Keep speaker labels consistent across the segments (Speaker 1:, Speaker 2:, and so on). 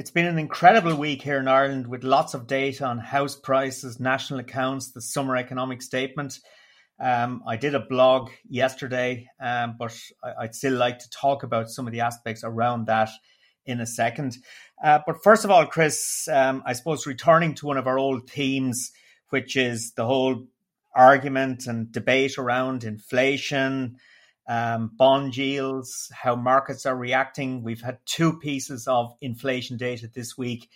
Speaker 1: It's been an incredible week here in Ireland with lots of data on house prices, national accounts, the summer economic statement. Um, I did a blog yesterday, um, but I, would still like to talk about some of the aspects around that in a second. Uh, but first of all, Chris, um, I suppose returning to one of our old themes, which is the whole argument and debate around inflation, um, bond yields, how markets are reacting. We've had two pieces of inflation data this week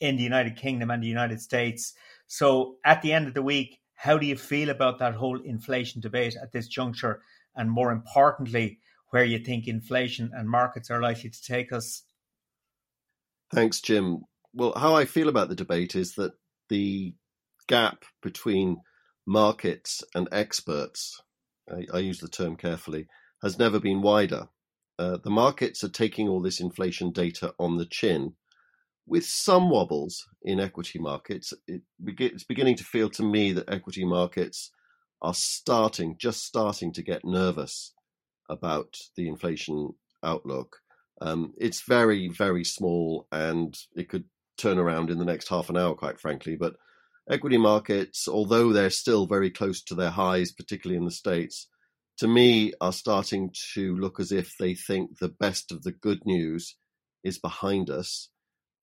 Speaker 1: in the United Kingdom and the United States. So at the end of the week, how do you feel about that whole inflation debate at this juncture? And more importantly, where you think inflation and markets are likely to take us?
Speaker 2: Thanks, Jim. Well, how I feel about the debate is that the gap between markets and experts I, I use the term carefully, has never been wider. Uh, the markets are taking all this inflation data on the chin with some wobbles in equity markets. It, it's beginning to feel to me that equity markets are starting, just starting to get nervous about the inflation outlook. Um, it's very, very small and it could turn around in the next half an hour, quite frankly. But equity markets, although they're still very close to their highs, particularly in the States, to me are starting to look as if they think the best of the good news is behind us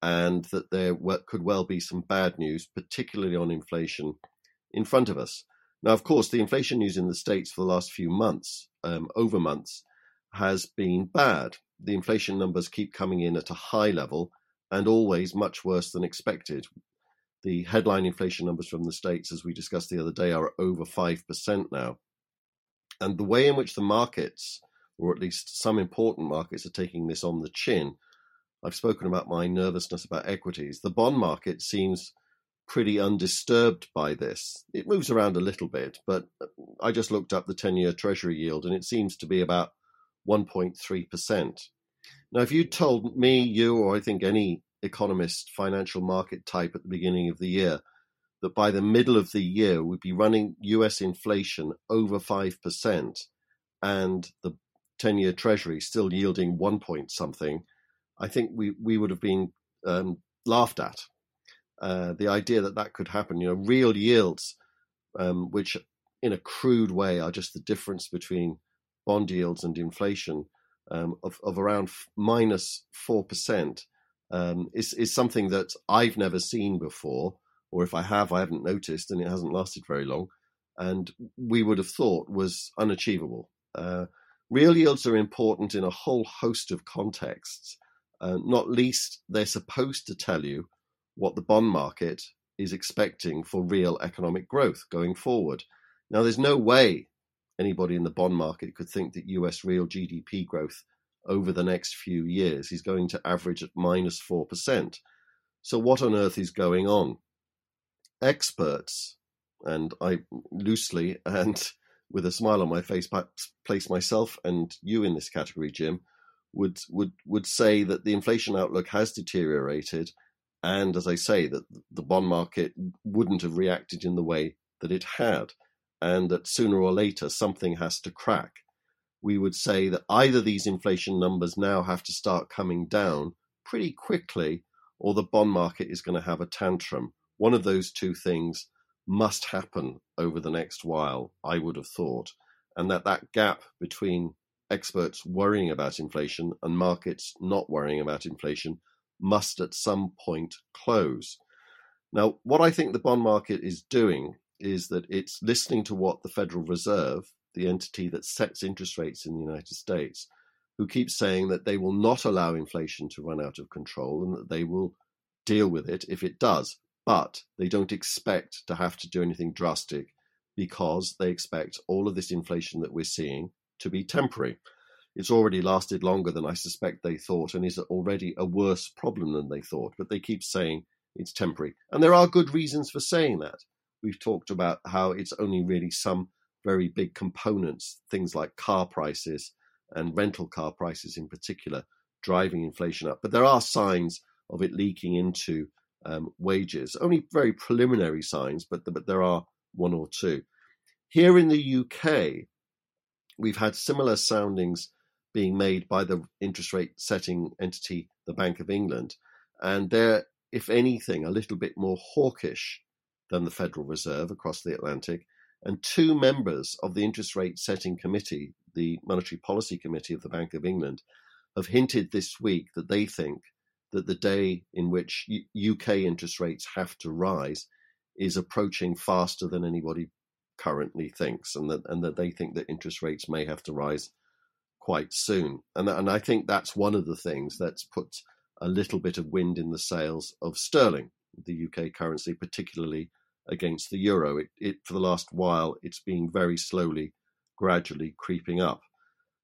Speaker 2: and that there could well be some bad news, particularly on inflation, in front of us. Now, of course, the inflation news in the States for the last few months, um, over months, has been bad. The inflation numbers keep coming in at a high level and always much worse than expected. The headline inflation numbers from the States, as we discussed the other day, are over 5% now. And the way in which the markets, or at least some important markets, are taking this on the chin, I've spoken about my nervousness about equities. The bond market seems pretty undisturbed by this. It moves around a little bit, but uh, I just looked up the 10 year Treasury yield and it seems to be about 1.3%. Now, if you told me, you, or I think any economist, financial market type at the beginning of the year that by the middle of the year we'd be running US inflation over 5% and the 10 year treasury still yielding one point something, I think we, we would have been um, laughed at. Uh, the idea that that could happen, you know, real yields, um, which in a crude way are just the difference between bond yields and inflation um, of, of around f- minus 4%, um, is, is something that I've never seen before or if I have, I haven't noticed, and it hasn't lasted very long, and we would have thought was unachievable. Uh, real yields are important in a whole host of contexts. Uh, not least, they're supposed to tell you what the bond market is expecting for real economic growth going forward. Now, there's no way anybody in the bond market could think that US real GDP growth over the next few years is going to average at minus 4%. So, what on earth is going on? Experts, and I loosely and with a smile on my face place myself and you in this category, Jim, would, would, would say that the inflation outlook has deteriorated. And as I say, that the bond market wouldn't have reacted in the way that it had and that sooner or later something has to crack, we would say that either these inflation numbers now have to start coming down pretty quickly, or the bond market is going to have a tantrum. One of those two things must happen over the next while, I would have thought, and that that gap between experts worrying about inflation and markets not worrying about inflation must at some point close. Now, what I think the bond market is doing is that it's listening to what the Federal Reserve, the entity that sets interest rates in the United States, who keeps saying that they will not allow inflation to run out of control and that they will deal with it if it does. But they don't expect to have to do anything drastic because they expect all of this inflation that we're seeing to be temporary. It's already lasted longer than I suspect they thought and is already a worse problem than they thought, but they keep saying it's temporary. And there are good reasons for saying that we've talked about how it's only really some very big components, things like car prices and rental car prices in particular, driving inflation up. But there are signs of it leaking into um, wages, only very preliminary signs, but, but there are one or two. Here in the UK, we've had similar soundings being made by the interest rate setting entity, the Bank of England, and they're, if anything, a little bit more hawkish than the Federal Reserve across the Atlantic, and two members of the interest rate setting committee, the Monetary Policy Committee of the Bank of England, have hinted this week that they think that the day in which UK interest rates have to rise is approaching faster than anybody currently thinks, and that and that they think that interest rates may have to rise quite soon. And and I think that's one of the things that's put a little bit of wind in the sails of sterling the UK currency, particularly against the euro. It, it for the last while, it's been very slowly, gradually creeping up.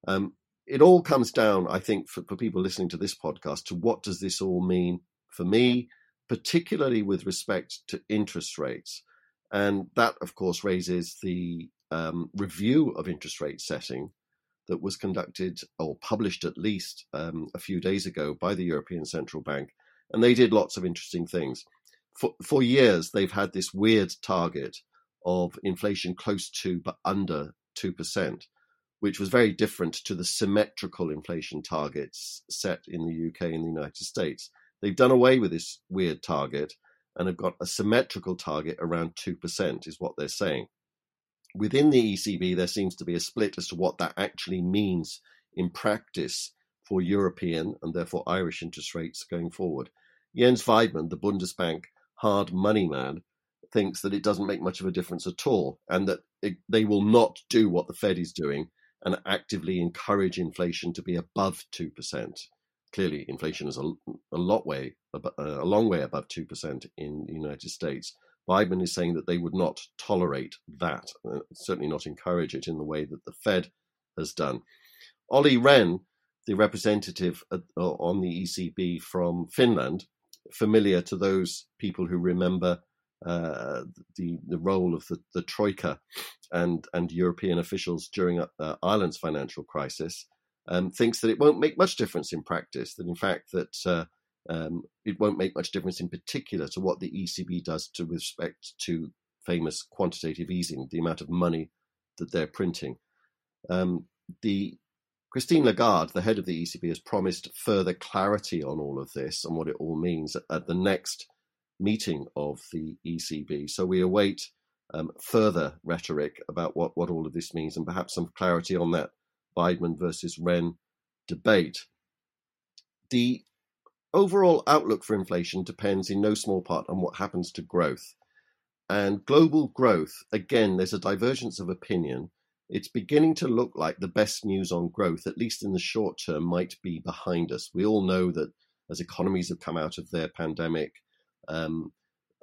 Speaker 2: Um, it all comes down, I think, for, for people listening to this podcast, to what does this all mean for me, particularly with respect to interest rates. And that, of course, raises the um, review of interest rate setting that was conducted or published at least um, a few days ago by the European Central Bank. And they did lots of interesting things for, for years, they've had this weird target of inflation close to but under 2%, which was very different to the symmetrical inflation targets set in the UK and the United States. They've done away with this weird target and have got a symmetrical target around 2%, is what they're saying. Within the ECB, there seems to be a split as to what that actually means in practice for European and therefore Irish interest rates going forward. Jens Weidmann, the Bundesbank hard money man thinks that it doesn't make much of a difference at all and that it, they will not do what the Fed is doing and actively encourage inflation to be above 2%. Clearly, inflation is a, a lot way, a long way above 2% in the United States. Biden is saying that they would not tolerate that, uh, certainly not encourage it in the way that the Fed has done. Olli Rehn, the representative uh, on the ECB from Finland, familiar to those people who remember uh, the the role of the, the troika and and European officials during uh, Ireland's financial crisis, um, thinks that it won't make much difference in practice. That in fact that uh, um, it won't make much difference in particular to what the ECB does to respect to famous quantitative easing, the amount of money that they're printing. Um, the Christine Lagarde, the head of the ECB, has promised further clarity on all of this and what it all means at the next meeting of the ECB. So we await um, further rhetoric about what, what all of this means and perhaps some clarity on that Weidmann versus Rehn debate. The overall outlook for inflation depends in no small part on what happens to growth. And global growth, again, there's a divergence of opinion. It's beginning to look like the best news on growth, at least in the short term, might be behind us. We all know that as economies have come out of their pandemic, um,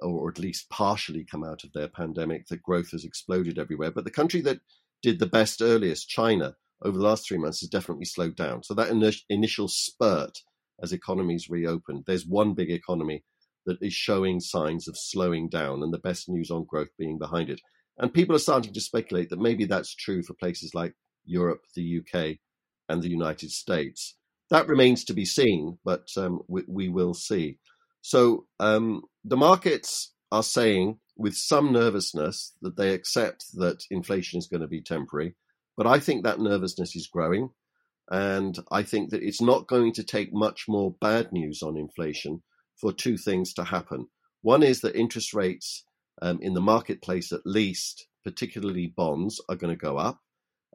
Speaker 2: or at least partially come out of their pandemic, that growth has exploded everywhere. But the country that did the best earliest, China, over the last three months has definitely slowed down. So that in- initial spurt as economies reopened, there's one big economy that is showing signs of slowing down and the best news on growth being behind it. And people are starting to speculate that maybe that's true for places like Europe, the UK, and the United States. That remains to be seen, but um, we, we, will see. So um, the markets are saying, with some nervousness, that they accept that inflation is going to be temporary. But I think that nervousness is growing. And I think that it's not going to take much more bad news on inflation for two things to happen. One is that interest rates um, in the marketplace, at least, particularly bonds, are going to go up.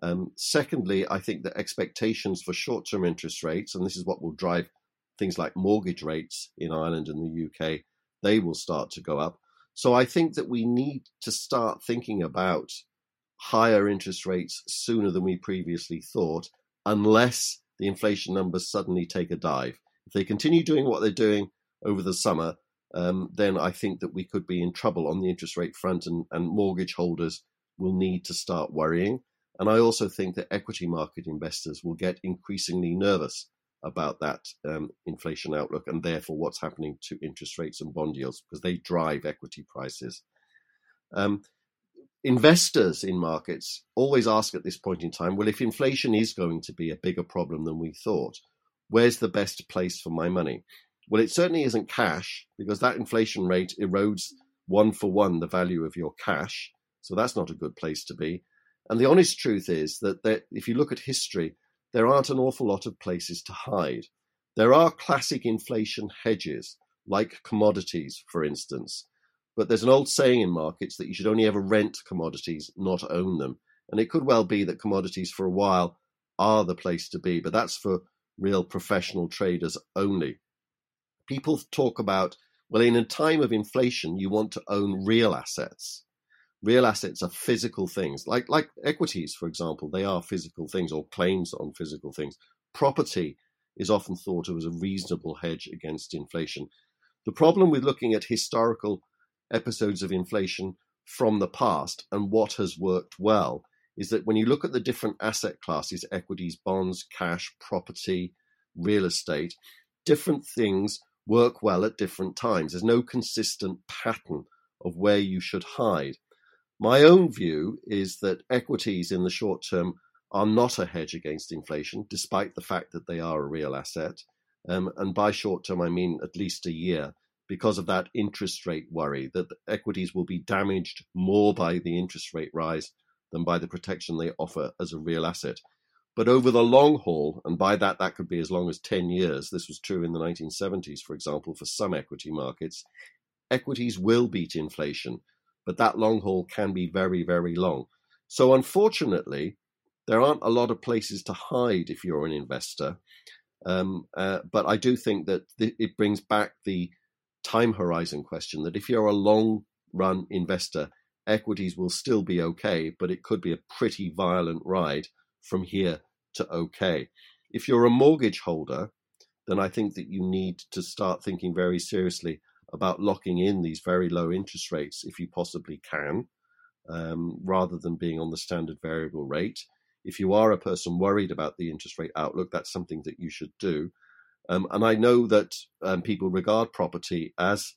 Speaker 2: Um, secondly, I think that expectations for short term interest rates, and this is what will drive things like mortgage rates in Ireland and the UK, they will start to go up. So I think that we need to start thinking about higher interest rates sooner than we previously thought, unless the inflation numbers suddenly take a dive. If they continue doing what they're doing over the summer, um, then I think that we could be in trouble on the interest rate front, and, and mortgage holders will need to start worrying. And I also think that equity market investors will get increasingly nervous about that um, inflation outlook and therefore what's happening to interest rates and bond yields because they drive equity prices. Um, investors in markets always ask at this point in time well, if inflation is going to be a bigger problem than we thought, where's the best place for my money? Well, it certainly isn't cash because that inflation rate erodes one for one the value of your cash. So that's not a good place to be. And the honest truth is that there, if you look at history, there aren't an awful lot of places to hide. There are classic inflation hedges, like commodities, for instance. But there's an old saying in markets that you should only ever rent commodities, not own them. And it could well be that commodities for a while are the place to be, but that's for real professional traders only people talk about, well, in a time of inflation, you want to own real assets. Real assets are physical things, like like equities, for example. They are physical things, or claims on physical things. Property is often thought of as a reasonable hedge against inflation. The problem with looking at historical episodes of inflation from the past and what has worked well is that when you look at the different asset classes equities, bonds, cash, property, real estate different things work well at different times. There's no consistent pattern of where you should hide. My own view is that equities in the short term are not a hedge against inflation, despite the fact that they are a real asset. Um, and by short term, I mean at least a year, because of that interest rate worry that equities will be damaged more by the interest rate rise than by the protection they offer as a real asset. But over the long haul, and by that, that could be as long as 10 years, this was true in the 1970s, for example, for some equity markets, equities will beat inflation, but that long haul can be very, very long. So, unfortunately, there aren't a lot of places to hide if you're an investor. Um, uh, but I do think that th- it brings back the time horizon question that if you're a long run investor, equities will still be okay, but it could be a pretty violent ride from here to okay. If you're a mortgage holder, then I think that you need to start thinking very seriously about locking in these very low interest rates if you possibly can, um, rather than being on the standard variable rate. If you are a person worried about the interest rate outlook, that's something that you should do. Um, and I know that um, people regard property as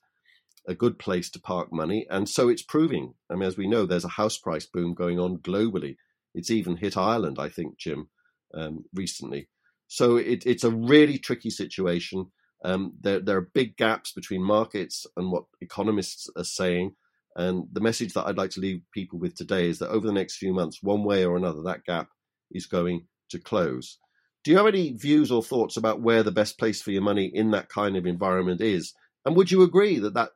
Speaker 2: a good place to park money, and so it's proving. I mean, as we know, there's a house price boom going on globally. It's even hit Ireland, I think, Jim, um, recently. So it, it's a really tricky situation. Um, there, there are big gaps between markets and what economists are saying. And the message that I'd like to leave people with today is that over the next few months, one way or another, that gap is going to close. Do you have any views or thoughts about where the best place for your money in that kind of environment is? And would you agree that that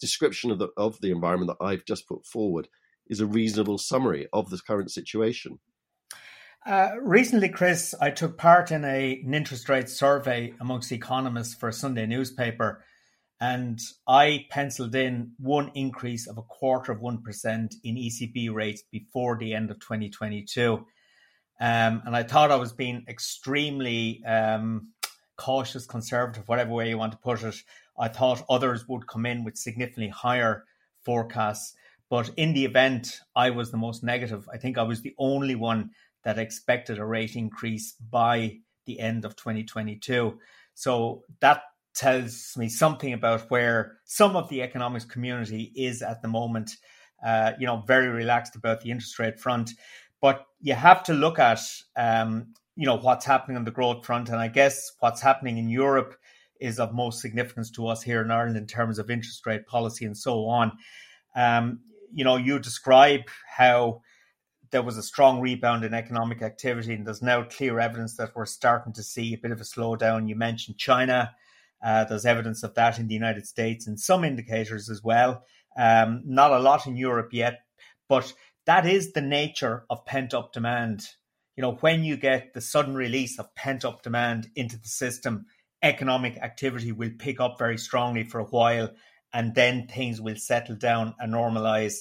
Speaker 2: description of the of the environment that I've just put forward is a reasonable summary of the current situation.
Speaker 1: Uh, recently, Chris, I took part in a, an interest rate survey amongst economists for a Sunday newspaper. And I penciled in one increase of a quarter of 1% in ECB rates before the end of 2022. Um, and I thought I was being extremely um, cautious, conservative, whatever way you want to put it. I thought others would come in with significantly higher forecasts. But in the event, I was the most negative. I think I was the only one that expected a rate increase by the end of 2022. So that tells me something about where some of the economics community is at the moment. Uh, you know, very relaxed about the interest rate front, but you have to look at um, you know what's happening on the growth front, and I guess what's happening in Europe is of most significance to us here in Ireland in terms of interest rate policy and so on. Um, you know, you describe how there was a strong rebound in economic activity, and there's now clear evidence that we're starting to see a bit of a slowdown. You mentioned China. Uh, there's evidence of that in the United States and some indicators as well. Um, not a lot in Europe yet, but that is the nature of pent up demand. You know, when you get the sudden release of pent up demand into the system, economic activity will pick up very strongly for a while and then things will settle down and normalize.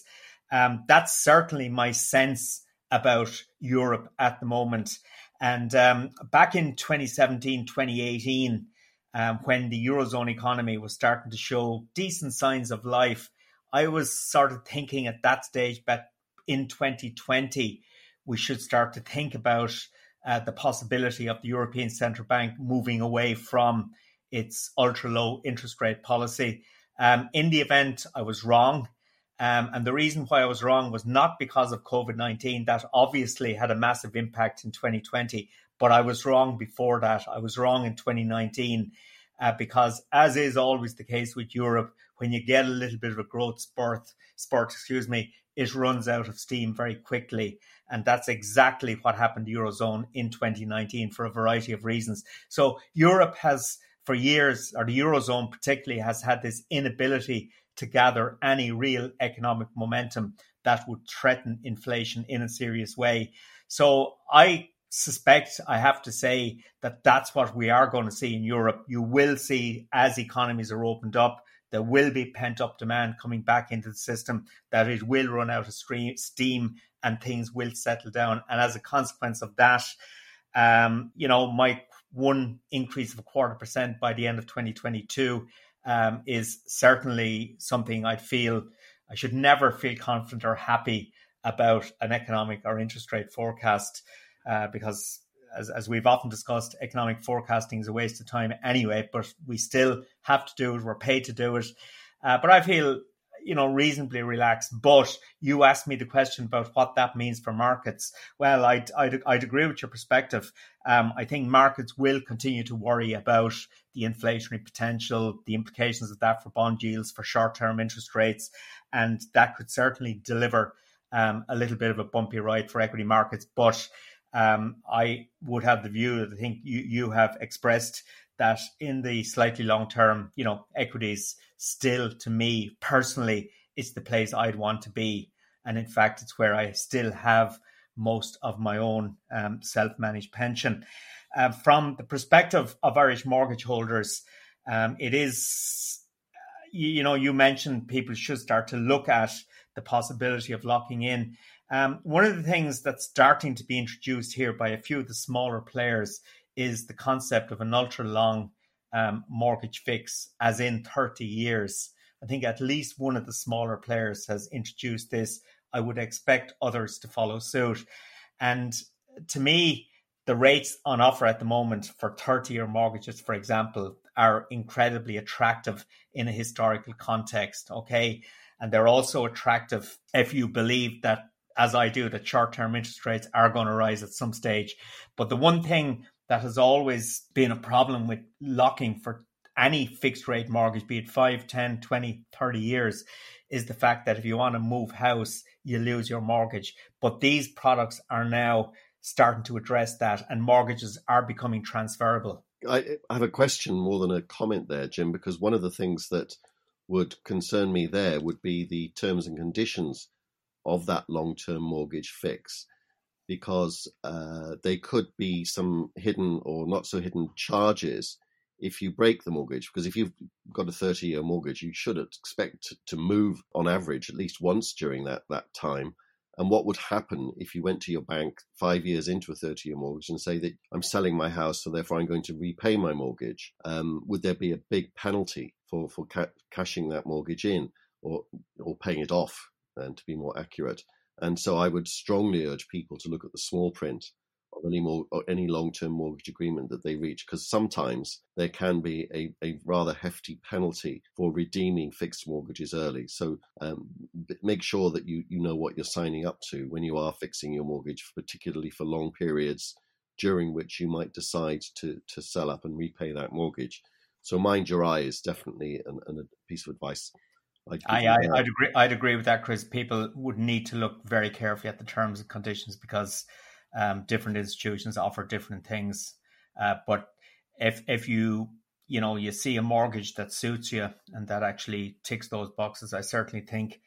Speaker 1: Um, that's certainly my sense about Europe at the moment. And um, back in 2017, 2018, um, when the Eurozone economy was starting to show decent signs of life, I was sort of thinking at that stage that in 2020, we should start to think about uh, the possibility of the European Central Bank moving away from its ultra low interest rate policy. Um, in the event, I was wrong. Um, and the reason why I was wrong was not because of COVID 19, that obviously had a massive impact in 2020, but I was wrong before that. I was wrong in 2019 uh, because, as is always the case with Europe, when you get a little bit of a growth spurt, spurt, excuse me, it runs out of steam very quickly. And that's exactly what happened to Eurozone in 2019 for a variety of reasons. So Europe has, for years, or the Eurozone particularly, has had this inability to gather any real economic momentum that would threaten inflation in a serious way. So I suspect, I have to say, that that's what we are going to see in Europe. You will see as economies are opened up, there will be pent up demand coming back into the system, that it will run out of steam and things will settle down. And as a consequence of that, um, you know, my one increase of a quarter percent by the end of 2022 um, is certainly something I'd feel I should never feel confident or happy about an economic or interest rate forecast uh, because as, as we've often discussed, economic forecasting is a waste of time anyway, but we still have to do it. We're paid to do it. Uh, but I feel, you know, reasonably relaxed. But you asked me the question about what that means for markets. Well, I'd, I'd, I'd agree with your perspective. Um, I think markets will continue to worry about the inflationary potential, the implications of that for bond yields, for short term interest rates. And that could certainly deliver um, a little bit of a bumpy ride for equity markets. But um, I would have the view that I think you, you have expressed that in the slightly long term, you know, equities still to me personally, it's the place I'd want to be. And in fact, it's where I still have most of my own um, self managed pension. Uh, from the perspective of Irish mortgage holders, um, it is, you, you know, you mentioned people should start to look at the possibility of locking in. Um, one of the things that's starting to be introduced here by a few of the smaller players is the concept of an ultra long um, mortgage fix, as in 30 years. I think at least one of the smaller players has introduced this. I would expect others to follow suit. And to me, the rates on offer at the moment for 30 year mortgages, for example, are incredibly attractive in a historical context. Okay. And they're also attractive if you believe that as I do, that short term interest rates are going to rise at some stage. But the one thing that has always been a problem with locking for any fixed rate mortgage, be it 5, 10, 20, 30 years, is the fact that if you want to move house, you lose your mortgage. But these products are now starting to address that, and mortgages are becoming transferable.
Speaker 2: I, I have a question more than a comment there, Jim, because one of the things that would concern me there would be the terms and conditions of that long term mortgage fix because uh, they could be some hidden or not so hidden charges if you break the mortgage, because if you've got a 30 year mortgage, you should expect to move on average at least once during that, that time. And what would happen if you went to your bank five years into a 30 year mortgage and say that I'm selling my house, so therefore I'm going to repay my mortgage? Um, would there be a big penalty for, for ca- cashing that mortgage in or, or paying it off, and to be more accurate? And so I would strongly urge people to look at the small print of any more or any long-term mortgage agreement that they reach because sometimes there can be a, a rather hefty penalty for redeeming fixed mortgages early. So um, make sure that you you know what you're signing up to when you are fixing your mortgage particularly for long periods during which you might decide to to sell up and repay that mortgage. So mind your eye is definitely an, an, a piece of advice
Speaker 1: I'd I, I, would agree. I'd agree with that, Chris. People would need to look very carefully at the terms and conditions because um, different institutions offer different things. Uh, but if if you you know you see a mortgage that suits you and that actually ticks those boxes, I certainly think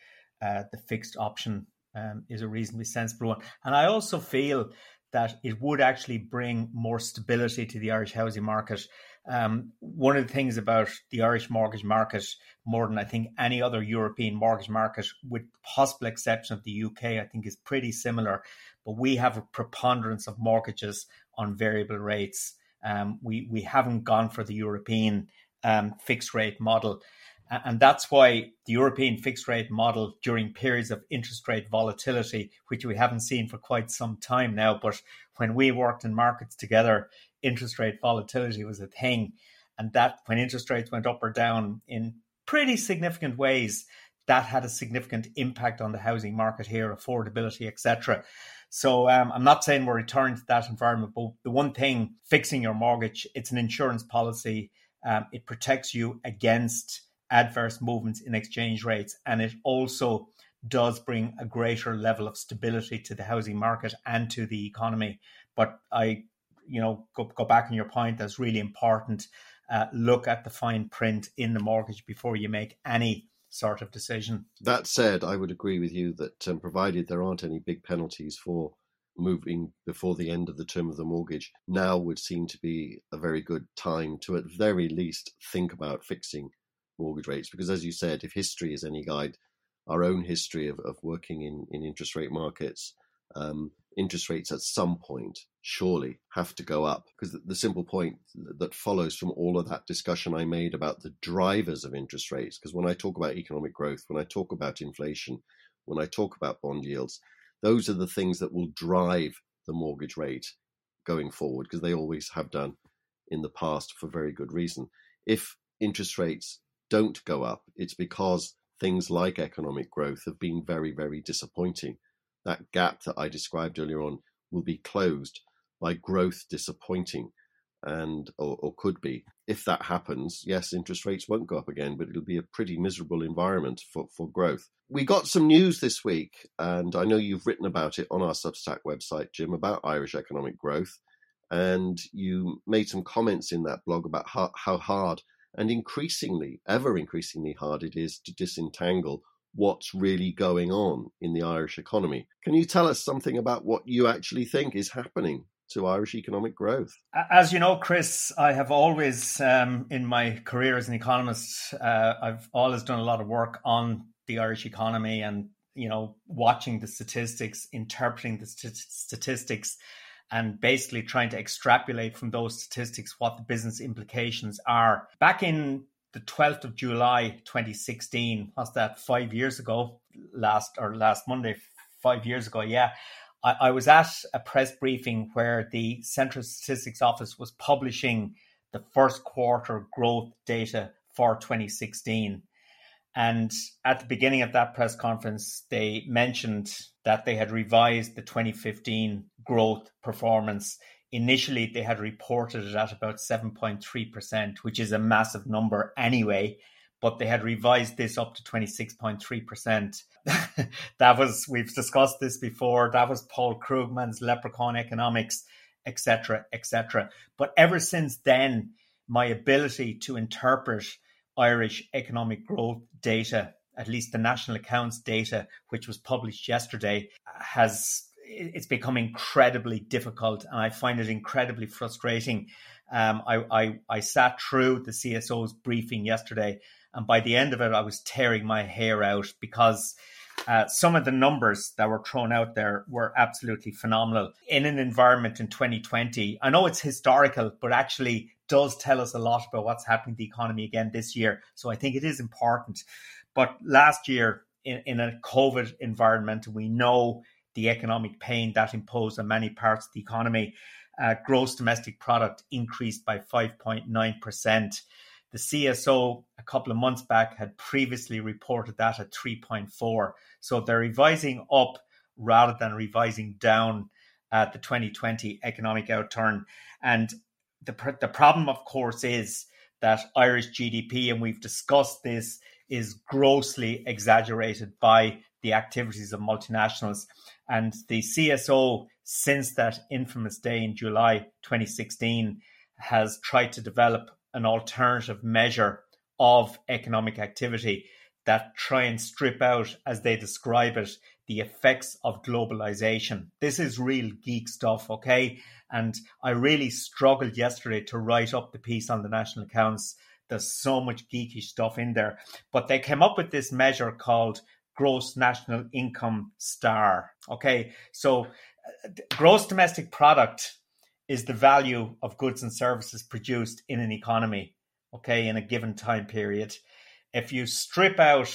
Speaker 1: uh, the fixed option um, is a reasonably sensible one. And I also feel that it would actually bring more stability to the Irish housing market. Um, one of the things about the Irish mortgage market, more than I think any other European mortgage market, with possible exception of the UK, I think is pretty similar but we have a preponderance of mortgages on variable rates. Um, we we haven't gone for the European um, fixed rate model, and that's why the European fixed rate model during periods of interest rate volatility, which we haven't seen for quite some time now, but when we worked in markets together, interest rate volatility was a thing, and that when interest rates went up or down in pretty significant ways, that had a significant impact on the housing market here, affordability, etc. So um, I'm not saying we're returning to that environment, but the one thing fixing your mortgage, it's an insurance policy. Um, it protects you against adverse movements in exchange rates, and it also does bring a greater level of stability to the housing market and to the economy. But I, you know, go, go back on your point. That's really important. Uh, look at the fine print in the mortgage before you make any sort of decision.
Speaker 2: That said, I would agree with you that um, provided there aren't any big penalties for moving before the end of the term of the mortgage, now would seem to be a very good time to at very least think about fixing mortgage rates. Because as you said, if history is any guide, our own history of, of working in, in interest rate markets, um, interest rates at some point surely have to go up because the, simple point that follows from all of that discussion I made about the drivers of interest rates, because when I talk about economic growth, when I talk about inflation, when I talk about bond yields, those are the things that will drive the mortgage rate going forward because they always have done in the past for very good reason. If interest rates don't go up, it's because things like economic growth have been very, very disappointing that gap that I described earlier on will be closed by growth disappointing and or, or, could be. If that happens yes interest rates won't go up again but it'll be a pretty miserable environment for, for growth. We got some news this week and i know you've written about it on our substack website jim about irish economic growth and you made some comments in that blog about how, how hard and increasingly ever increasingly hard it is to disentangle what's really going on in the Irish economy. Can you tell us something about what you actually think is happening to Irish economic growth?
Speaker 1: As you know, Chris, I have always, um, in my career as an economist, uh, I've always done a lot of work on the Irish economy and, you know, watching the statistics, interpreting the st- statistics. And basically trying to extrapolate from those statistics what the business implications are. Back in the 12th of July 2016, was that, five years ago, last or last Monday, five years ago, yeah. I, I was at a press briefing where the Central Statistics Office was publishing the first quarter growth data for 2016. And at the beginning of that press conference, they mentioned that they had revised the 2015 growth performance initially they had reported it at about 7.3%, which is a massive number anyway, but they had revised this up to 26.3%. that was, we've discussed this before, that was Paul Krugman's Leprechaun Economics, etc., etc. But ever since then, my ability to interpret Irish economic growth data, at least the national accounts data, which was published yesterday, has it's become incredibly difficult, and I find it incredibly frustrating. Um, I, I, I sat through the CSO's briefing yesterday, and by the end of it, I was tearing my hair out because uh, some of the numbers that were thrown out there were absolutely phenomenal in an environment in 2020. I know it's historical, but actually does tell us a lot about what's happening to the economy again this year. So I think it is important. But last year, in, in a COVID environment, we know the economic pain that imposed on many parts of the economy. Uh, gross domestic product increased by 5.9%. The CSO a couple of months back had previously reported that at 3.4. So they're revising up rather than revising down at the 2020 economic outturn. And the, the problem, of course, is that Irish GDP, and we've discussed this, is grossly exaggerated by the activities of multinationals. And the CSO, since that infamous day in July 2016, has tried to develop an alternative measure of economic activity that try and strip out, as they describe it, the effects of globalization. This is real geek stuff, okay? And I really struggled yesterday to write up the piece on the national accounts. There's so much geeky stuff in there. But they came up with this measure called gross national income star. Okay, so uh, gross domestic product is the value of goods and services produced in an economy, okay, in a given time period. If you strip out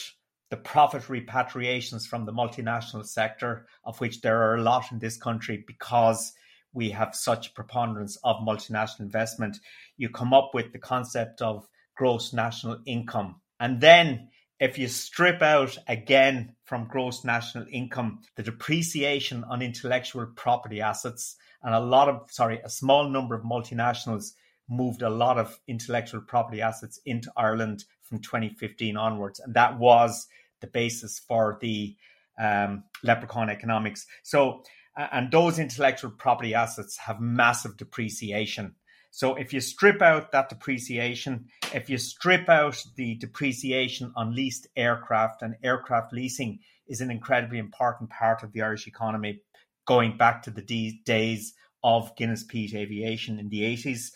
Speaker 1: the profit repatriations from the multinational sector, of which there are a lot in this country because we have such preponderance of multinational investment, you come up with the concept of gross national income. And then if you strip out again from gross national income the depreciation on intellectual property assets and a lot of sorry a small number of multinationals moved a lot of intellectual property assets into Ireland from 2015 onwards. And that was the basis for the um, leprechaun economics. So and those intellectual property assets have massive depreciation. So if you strip out that depreciation, if you strip out the depreciation on leased aircraft, and aircraft leasing is an incredibly important part of the Irish economy, going back to the days of Guinness Peat Aviation in the 80s.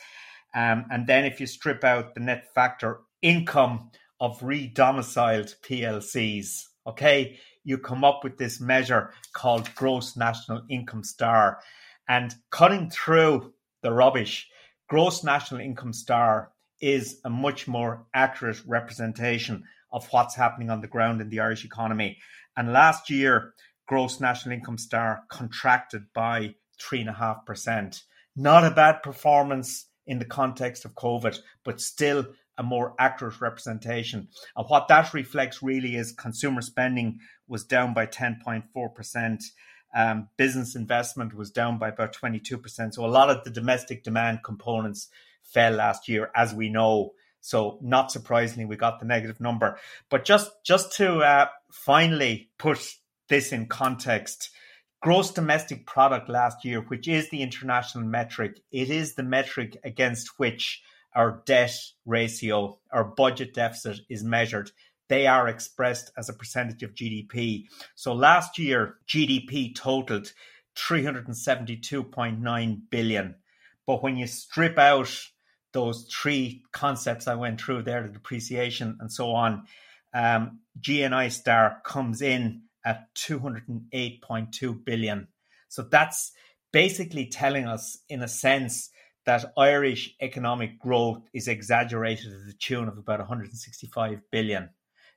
Speaker 1: Um, and then if you strip out the net factor income of re-domiciled PLCs, okay, you come up with this measure called gross national income star. And cutting through the rubbish, gross national income star is a much more accurate representation of what's happening on the ground in the Irish economy. And last year, gross national income star contracted by 3.5%. Not a bad performance in the context of COVID, but still a more accurate representation. And what that reflects really is consumer spending was down by 10.4%. Um, business investment was down by about 22%. So a lot of the domestic demand components fell last year, as we know. So not surprisingly, we got the negative number. But just just to uh, finally put this in context, gross domestic product last year, which is the international metric, it is the metric against which our debt ratio, our budget deficit is measured they are expressed as a percentage of GDP. So last year, GDP totaled 372.9 billion. But when you strip out those three concepts I went through there, the depreciation and so on, um, GNI star comes in at 208.2 billion. So that's basically telling us, in a sense, that Irish economic growth is exaggerated to the tune of about 165 billion.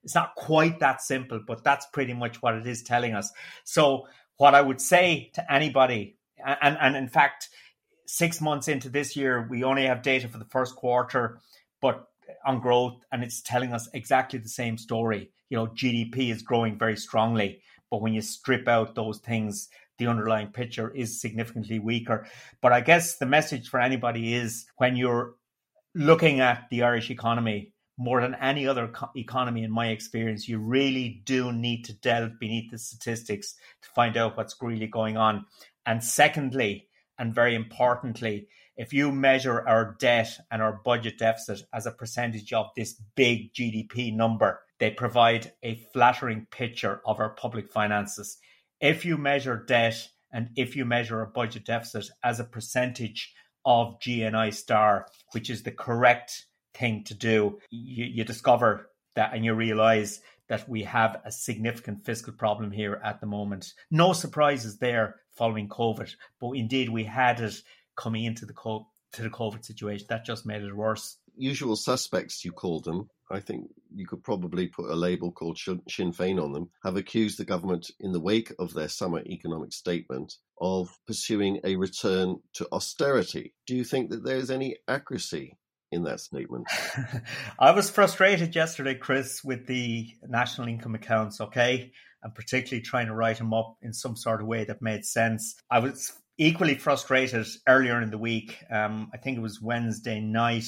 Speaker 1: It's not quite that simple, but that's pretty much what it is telling us. So, what I would say to anybody, and, and in fact, six months into this year, we only have data for the first quarter, but on growth, and it's telling us exactly the same story. You know, GDP is growing very strongly, but when you strip out those things, the underlying picture is significantly weaker. But I guess the message for anybody is when you're looking at the Irish economy, more than any other co- economy in my experience, you really do need to delve beneath the statistics to find out what's really going on. And secondly, and very importantly, if you measure our debt and our budget deficit as a percentage of this big GDP number, they provide a flattering picture of our public finances. If you measure debt And if you measure a budget deficit as a percentage of GNI star, which is the correct thing to do, you, you discover that and you realize that we have a significant fiscal problem here at the moment. No surprises there following COVID, but indeed we had it coming into the to the COVID situation. That just made it worse.
Speaker 2: Usual suspects, you called them. I think you could probably put a label called Sinn Féin on them, have accused the government in the wake of their summer economic statement of pursuing a return to austerity. Do you think that there's any accuracy in that statement?
Speaker 1: I was frustrated yesterday, Chris, with the national income accounts, okay? And particularly trying to write them up in some sort of way that made sense. I was equally frustrated earlier in the week. Um, I think it was Wednesday night.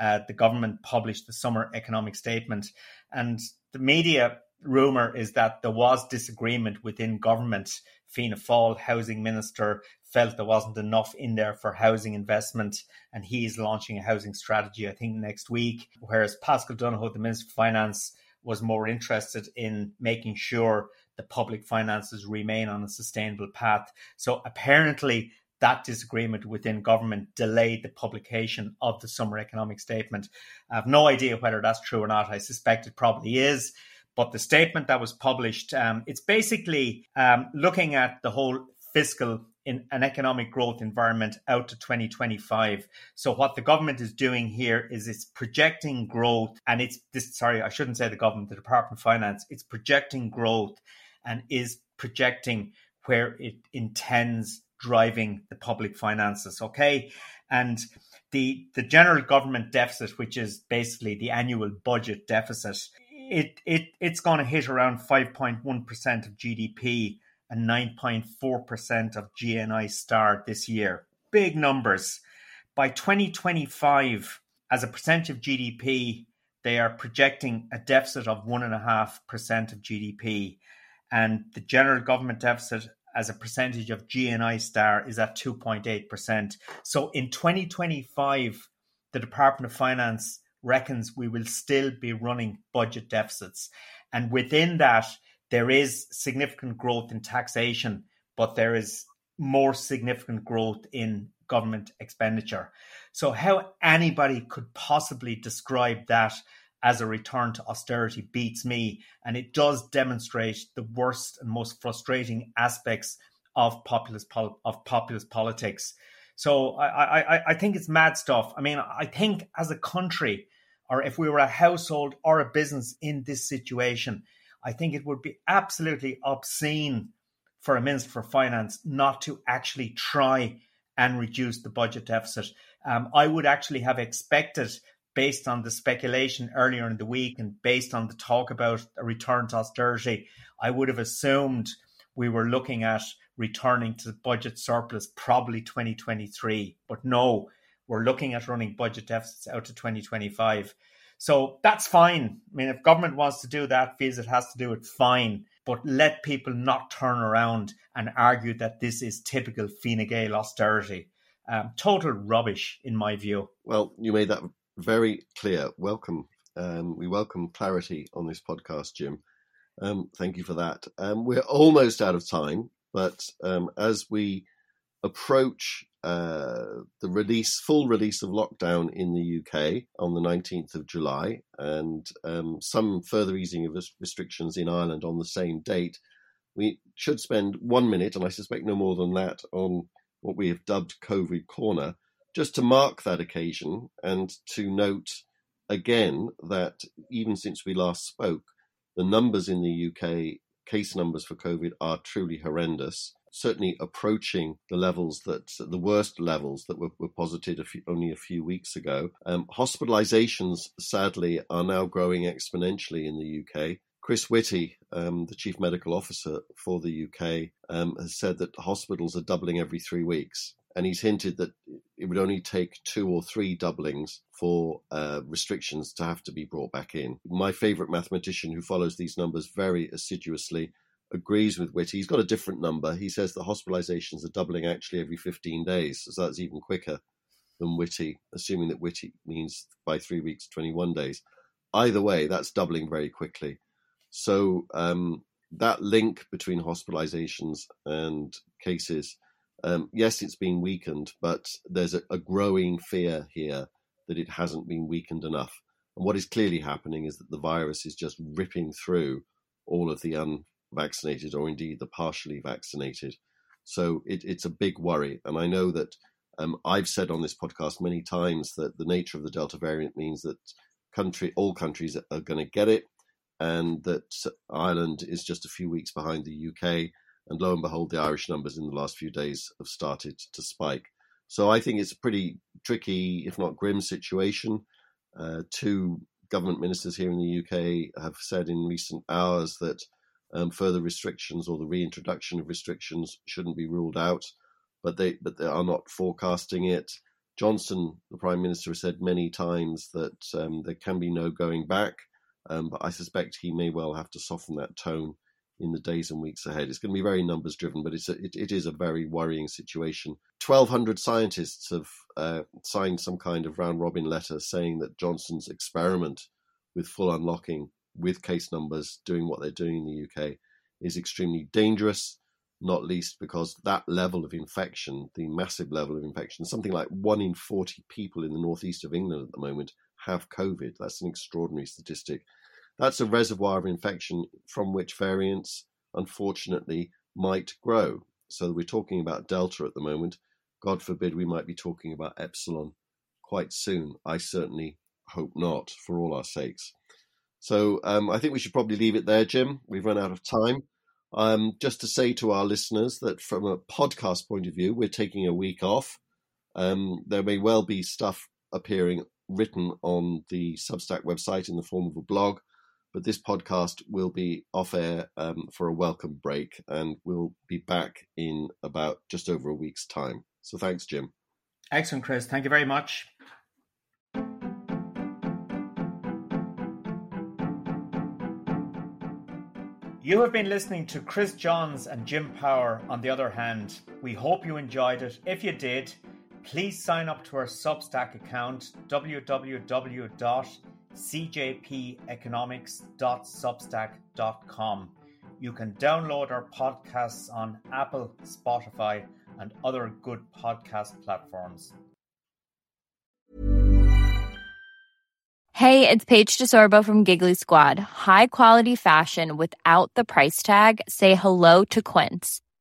Speaker 1: Uh, the government published the summer economic statement, and the media rumor is that there was disagreement within government. Fianna Fáil housing minister felt there wasn't enough in there for housing investment, and he is launching a housing strategy, I think, next week. Whereas Paschal Donohoe, the Minister of Finance, was more interested in making sure the public finances remain on a sustainable path. So apparently, that disagreement within government delayed the publication of the summer economic statement. I have no idea whether that's true or not. I suspect it probably is. But the statement that was published, um, it's basically um, looking at the whole fiscal in an economic growth environment out to 2025. So what the government is doing here is it's projecting growth and it's this sorry, I shouldn't say the government, the Department of Finance, it's projecting growth and is projecting where it intends driving the public finances. Okay. And the the general government deficit, which is basically the annual budget deficit, it it it's going to hit around 5.1% of GDP and 9.4% of GNI star this year. Big numbers. By 2025, as a percent of GDP, they are projecting a deficit of 1.5% of GDP and the general government deficit as a percentage of GNI star is at 2.8%. So in 2025, the Department of Finance reckons we will still be running budget deficits. And within that, there is significant growth in taxation, but there is more significant growth in government expenditure. So, how anybody could possibly describe that as a return to austerity beats me. And it does demonstrate the worst and most frustrating aspects of populist pol- of populist politics. So I, I, I think it's mad stuff. I mean, I think as a country, or if we were a household or a business in this situation, I think it would be absolutely obscene for a minister for finance not to actually try and reduce the budget deficit. Um, I would actually have expected based on the speculation earlier in the week and based on the talk about a return to austerity, I would have assumed we were looking at returning to budget surplus probably 2023. But no, we're looking at running budget deficits out to 2025. So that's fine. I mean, if government wants to do that, feels it has to do it, fine. But let people not turn around and argue that this is typical Fine Gael austerity. Um, total rubbish, in my view.
Speaker 2: Well, you made that very clear. Welcome. Um, we welcome clarity on this podcast, Jim. Um, thank you for that. Um, we're almost out of time, but um, as we approach uh, the release, full release of lockdown in the UK on the 19th of July, and um, some further easing of restrictions in Ireland on the same date, we should spend one minute, and I suspect no more than that, on what we have dubbed COVID Corner just to mark that occasion and to note again that even since we last spoke, the numbers in the UK, case numbers for COVID, are truly horrendous. Certainly approaching the levels that the worst levels that were, were posited a few, only a few weeks ago. Um, hospitalizations, sadly, are now growing exponentially in the UK. Chris Whitty, um, the chief medical officer for the UK, um, has said that hospitals are doubling every three weeks and he's hinted that it would only take two or three doublings for uh, restrictions to have to be brought back in. My favourite mathematician, who follows these numbers very assiduously, agrees with Whitty. He's got a different number. He says the hospitalizations are doubling actually every 15 days, so that's even quicker than Whitty, assuming that Whitty means by three weeks, 21 days. Either way, that's doubling very quickly. So um, that link between hospitalizations and cases, um, yes, it's been weakened, but there's a, a growing fear here that it hasn't been weakened enough. And what is clearly happening is that the virus is just ripping through all of the unvaccinated or indeed the partially vaccinated. So it, it's a big worry. And I know that um, I've said on this podcast many times that the nature of the Delta variant means that country all countries are going to get it, and that Ireland is just a few weeks behind the UK. And lo and behold, the Irish numbers in the last few days have started to spike. So I think it's a pretty tricky, if not grim, situation. Uh, two government ministers here in the UK have said in recent hours that um, further restrictions or the reintroduction of restrictions shouldn't be ruled out, but they but they are not forecasting it. Johnson, the prime minister, has said many times that um, there can be no going back, um, but I suspect he may well have to soften that tone in the days and weeks ahead. It's going to be very numbers driven, but it's a, it, it is a very worrying situation. 1,200 scientists have uh, signed some kind of round robin letter saying that Johnson's experiment with full unlocking with case numbers doing what they're doing in the UK is extremely dangerous, not least because that level of infection, the massive level of infection, something like one in 40 people in the northeast of England at the moment have COVID. That's an extraordinary statistic. That's a reservoir of infection from which variants, unfortunately, might grow. So we're talking about Delta at the moment. God forbid we might be talking about Epsilon quite soon. I certainly hope not, for all our sakes. So um, I think we should probably leave it there, Jim. We've run out of time. Um, just to say to our listeners that from a podcast point of view, we're taking a week off. Um, there may well be stuff appearing written on the Substack website in the form of a blog, but this podcast will be off air um, for a welcome break and we'll be back in about just over a week's time. So thanks, Jim.
Speaker 1: Excellent, Chris. Thank you very much. You have been listening to Chris Johns and Jim Power on the other hand. We hope you enjoyed it. If you did, please sign up to our Substack account www.cjpeconomics.substack.com. You can download our podcasts on Apple, Spotify, and other good podcast platforms.
Speaker 3: Hey, it's Paige DeSorbo from Giggly Squad. High quality fashion without the price tag. Say hello to Quince.